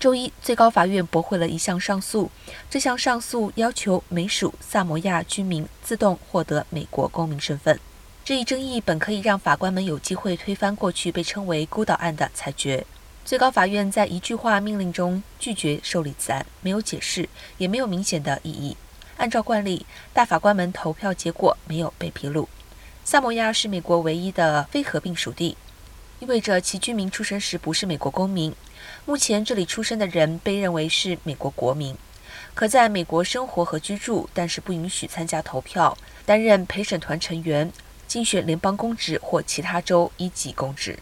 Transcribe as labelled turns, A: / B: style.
A: 周一，最高法院驳回了一项上诉。这项上诉要求美属萨摩亚居民自动获得美国公民身份。这一争议本可以让法官们有机会推翻过去被称为“孤岛案”的裁决。最高法院在一句话命令中拒绝受理此案，没有解释，也没有明显的意义。按照惯例，大法官们投票结果没有被披露。萨摩亚是美国唯一的非合并属地，意味着其居民出生时不是美国公民。目前这里出生的人被认为是美国国民，可在美国生活和居住，但是不允许参加投票、担任陪审团成员、竞选联邦公职或其他州一级公职。